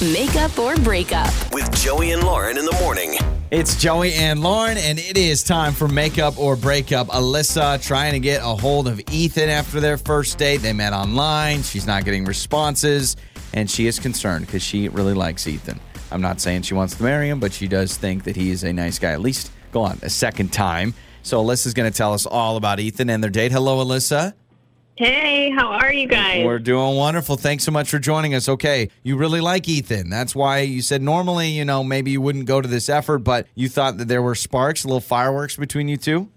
Makeup or breakup. With Joey and Lauren in the morning. It's Joey and Lauren, and it is time for makeup or breakup. Alyssa trying to get a hold of Ethan after their first date. They met online. She's not getting responses, and she is concerned because she really likes Ethan. I'm not saying she wants to marry him, but she does think that he is a nice guy. At least go on a second time. So Alyssa's going to tell us all about Ethan and their date. Hello, Alyssa. Hey, how are you guys? We're doing wonderful. Thanks so much for joining us. Okay, you really like Ethan. That's why you said normally, you know, maybe you wouldn't go to this effort, but you thought that there were sparks, little fireworks between you two.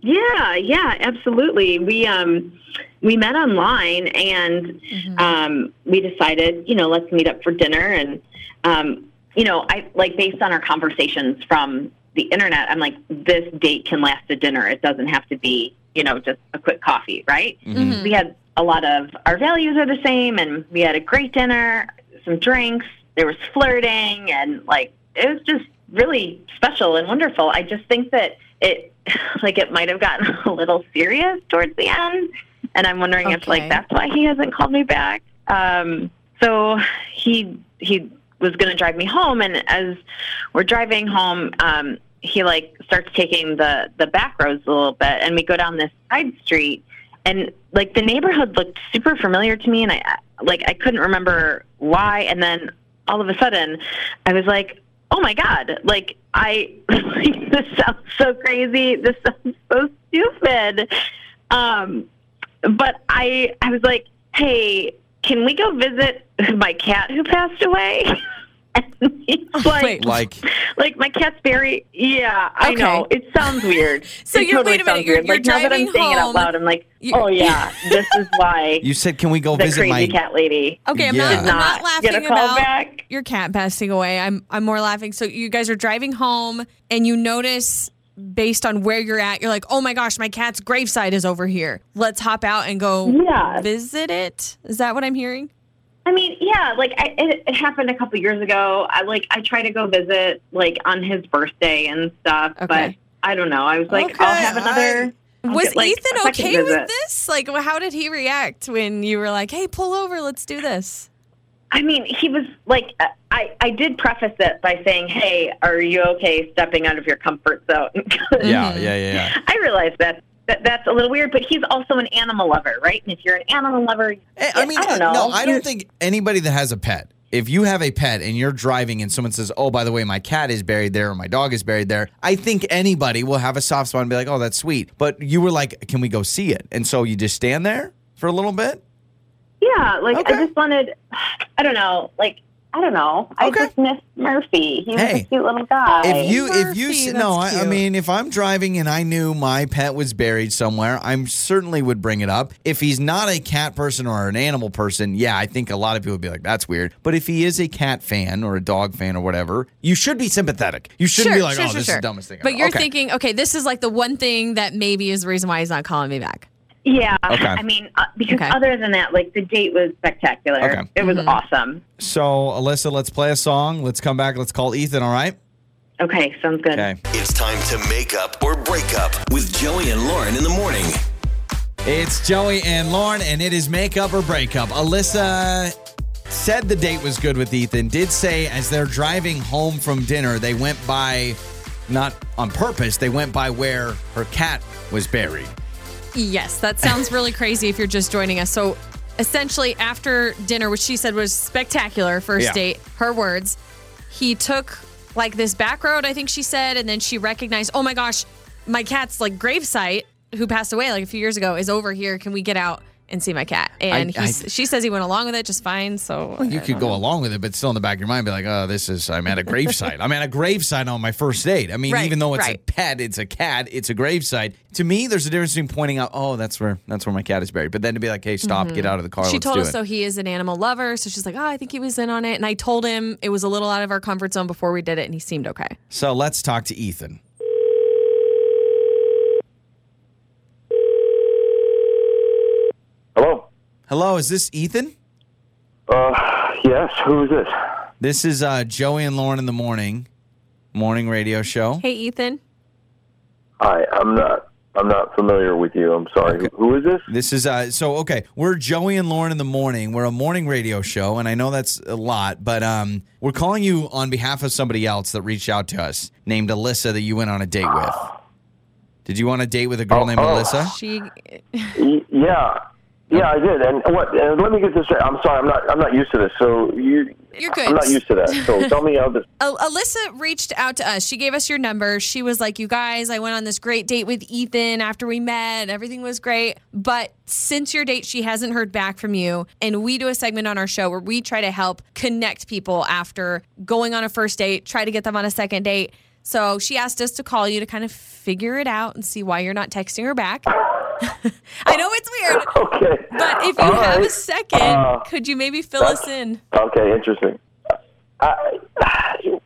yeah, yeah, absolutely. We um we met online and um we decided, you know, let's meet up for dinner and um you know, I like based on our conversations from the internet, I'm like this date can last a dinner. It doesn't have to be, you know, just a quick coffee, right? Mm-hmm. We had a lot of our values are the same and we had a great dinner, some drinks, there was flirting and like it was just really special and wonderful. I just think that it like it might have gotten a little serious towards the end and I'm wondering if like that's why he hasn't called me back. Um so he he was going to drive me home and as we're driving home um he like starts taking the the back roads a little bit and we go down this side street and like the neighborhood looked super familiar to me and i like i couldn't remember why and then all of a sudden i was like oh my god like i like, this sounds so crazy this sounds so stupid. Um but i i was like hey can we go visit my cat who passed away like Wait. Like, like my cat's very yeah i know it sounds weird So It you're- totally wait a minute, sounds you're- weird. you're like now that i'm driving saying it out loud i'm like oh yeah this is why you said, can we go the visit crazy my. cat lady Okay, I'm Yeah. not. I'm not not get laughing a call about back. your cat passing away. I'm. I'm more laughing. So you guys are driving home, and you notice, based on where you're at, you're like, "Oh my gosh, my cat's graveside is over here. Let's hop out and go Yeah. visit it. Is that what I'm hearing? I mean, yeah, like I, it, it happened a couple years ago. I like I try to go visit like on his birthday and stuff, but I don't know. I was like, Okay, I'll have another. I'll Was get, like, Ethan okay visit. with this? Like, how did he react when you were like, "Hey, pull over, let's do this"? I mean, he was like, uh, I, I did preface it by saying, hey, are you okay stepping out of your comfort zone?" Yeah, yeah, yeah, yeah. I realize that, that that's a little weird, but he's also an animal lover, right? And if you're an animal lover, Eh, I mean, I don't know. no, I don't think anybody that has a pet, if you have a pet and you're driving and someone says, oh, by the way, my cat is buried there or my dog is buried there, I think anybody will have a soft spot and be like, oh, that's sweet. But you were like, can we go see it? And so you just stand there for a little bit? Yeah, like Okay. I just wanted, I don't know, like I don't know. I Okay. just miss Murphy. He was Hey. a cute little guy. If you, if you, Murphy, no, I, I mean, if I'm driving and I knew my pet was buried somewhere, I certainly would bring it up. If he's not a cat person or an animal person, yeah, I think a lot of people would be like, that's weird. But if he is a cat fan or a dog fan or whatever, you should be sympathetic. You shouldn't sure, be like, sure, oh, sure, this sure. is the dumbest thing. Ever. But ever." you're Okay. thinking, okay, this is like the one thing that maybe is the reason why he's not calling me back. Yeah, Okay. I mean, uh, because Okay. other than that, like the date was spectacular. Okay. It was Mm-hmm. awesome. So, Alyssa, let's play a song. Let's come back. Let's call Ethan, all right? Okay, sounds good. Okay. It's time to make up or break up with Joey and Lauren in the morning. It's Joey and Lauren, and it is make up or break up. Alyssa said the date was good with Ethan, did say as they're driving home from dinner, they went by, not on purpose, they went by where her cat was buried. Yes, that sounds really crazy if you're just joining us. So essentially, after dinner, which she said was spectacular, first Yeah. date, her words, he took like this back road, I think she said, and then she recognized, oh my gosh, my cat's like gravesite, who passed away like a few years ago, is over here. Can we get out and see my cat? And I- he's, she says he went along with it just fine. So You could go along with it, but still in the back of your mind, be like, oh, this is, I'm at a gravesite. I'm at a gravesite on my first date. I mean, Right, even though it's a pet, it's a cat, it's a gravesite. To me, there's a difference between pointing out, oh, that's where, that's where my cat is buried. But then to be like, hey, stop, get out of the car. Mm-hmm. she told us it. though he is an animal lover. So she's like, oh, I think he was in on it. And I told him it was a little out of our comfort zone before we did it, and he seemed okay. So let's talk to Ethan. Hello. Hello, is this Ethan? Uh, yes. Who is this? This is uh, Joey and Lauren in the morning, morning radio show. Hey, Ethan. Hi. I'm not I'm not familiar with you. I'm sorry. Who- Who is this? This is uh so okay. We're Joey and Lauren in the morning. We're a morning radio show, and I know that's a lot, but um we're calling you on behalf of somebody else that reached out to us named Alyssa that you went on a date with. Did you want a date with a girl Oh, named oh. Alyssa? She Yeah, yeah, I did. And what? And let me get this straight. I'm sorry. I'm not. I'm not used to this. So you. You're good. I'm not used to that. So tell me how this. Alyssa reached out to us. She gave us your number. She was like, "You guys, I went on this great date with Ethan after we met. Everything was great, but since your date, she hasn't heard back from you. And we do a segment on our show where we try to help connect people after going on a first date, try to get them on a second date. So she asked us to call you to kind of figure it out and see why you're not texting her back. I know it's weird, Okay. but if you All have a second, Uh, could you maybe fill us in? Okay, interesting. I,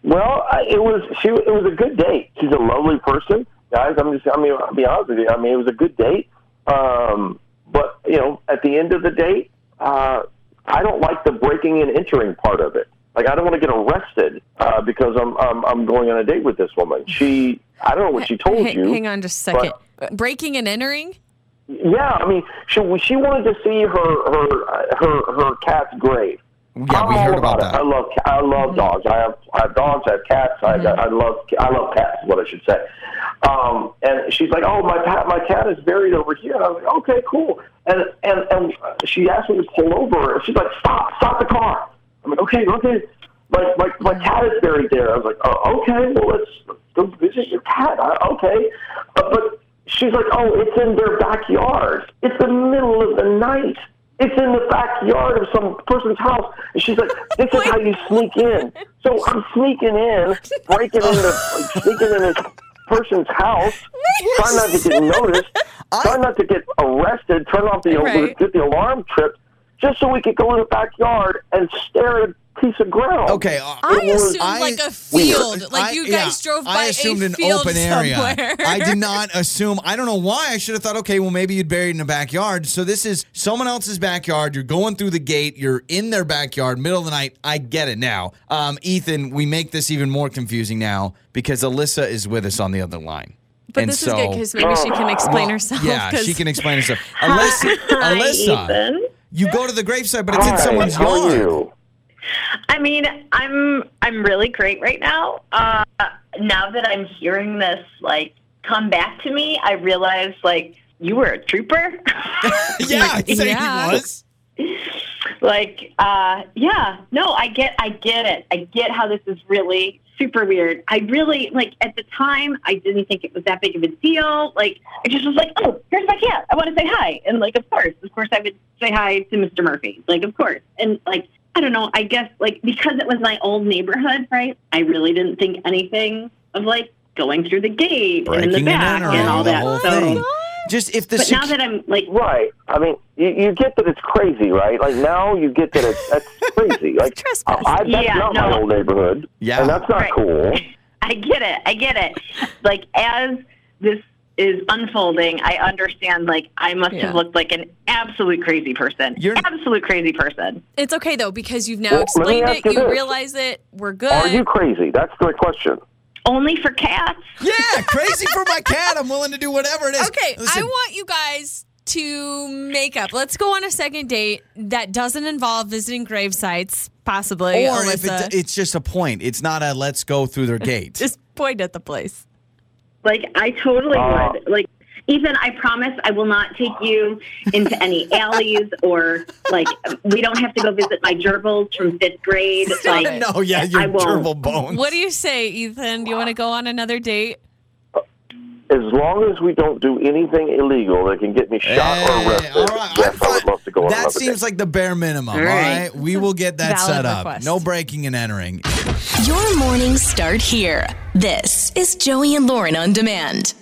well, I, it was she. It was a good date. She's a lovely person, guys. I'm just. I mean, I'll be honest with you. I mean, it was a good date. Um, but you know, at the end of the date, uh, I don't like the breaking and entering part of it. Like, I don't want to get arrested uh, because I'm, I'm I'm going on a date with this woman. She. I don't know what she told H- you. Hang on just a second. Breaking and entering? Yeah, I mean, she she wanted to see her her her her cat's grave. Yeah, I'm we heard about it. I love I love dogs. I have I have dogs. I have cats. I, I love I love cats. Is what I should say. Um, and she's like, "Oh, my cat my cat is buried over here." And I was like, "Okay, cool." And and and she asked me to pull over. She's like, "Stop! Stop the car!" I'm like, "Okay, okay." My my my cat is buried there. I was like, "Oh, okay. Well, let's, let's go visit your cat." I, okay, uh, but she's like, "Oh, it's in their backyard. It's the middle of the night." It's in the backyard of some person's house. And she's like, this is how you sneak in. So I'm sneaking in, breaking into, like, sneaking in this person's house, trying not to get noticed, trying not to get arrested, turn off the, Right. get the alarm tripped, just so we could go in the backyard and stare at piece of ground. Okay, uh, I was- assumed I- like a field. Like I- you yeah, guys drove by I assumed a an field open area. somewhere. I did not assume. I don't know why. I should have thought, okay, well, maybe you'd buried in the backyard. So this is someone else's backyard. You're going through the gate. You're in their backyard, middle of the night. I get it now. Um, Ethan, we make this even more confusing now because Alyssa is with us on the other line. But And this so, is good because maybe she can explain Well, herself. Yeah, 'cause- she can explain herself. Alyssa, Hi, Alyssa, Ethan. you go to the gravesite, but it's in someone's how are yard. You? I mean, I'm I'm really great right now. Uh, now that I'm hearing this like come back to me, I realize like you were a trooper. Yeah, I'd say Yeah. he was. like, uh, yeah, no, I get I get it. I get how this is really super weird. I really like at the time I didn't think it was that big of a deal. Like I just was like, oh, here's my cat. I want to say hi, and like of course, of course, I would say hi to Mr. Murphy. Like of course, and like I don't know. I guess like because it was my old neighborhood, right? I really didn't think anything of like going through the gate and in the Breaking and back and all that. so. Just if the but now that I'm like Right. I mean, you, you get that it's crazy, right? Like now you get that it's that's crazy. Like I, trespassing. I, that's Yeah, not my old neighborhood. Yeah. And that's not Right. cool. I get it. I get it. Like as this is unfolding, I understand. Like I must Yeah. have looked like an absolute crazy person. You're- absolute crazy person. It's okay though because you've now Well, explained it. you You this. realize it. We're good. Are you crazy? That's the question. Only for cats. Yeah, crazy for my cat. I'm willing to do whatever it is. Okay, I want you guys to make up. Let's go on a second date that doesn't involve visiting grave sites, possibly. or if it, it's just a point, it's not a let's go through their gate. just point at the place. Like I totally Uh, would. Like Ethan, I promise I will not take you into any alleys or like we don't have to go visit my gerbils from fifth grade. Like no, yeah, your I won't. gerbil bones. What do you say, Ethan? Do you want to go on another date? As long as we don't do anything illegal that can get me shot Hey, or arrested, all right, yes, I'm I would love to go That another seems date. like the bare minimum. All right. right, we will get that Valid set up. request. No breaking and entering. Your mornings start here. This is Joey and Lauren on demand.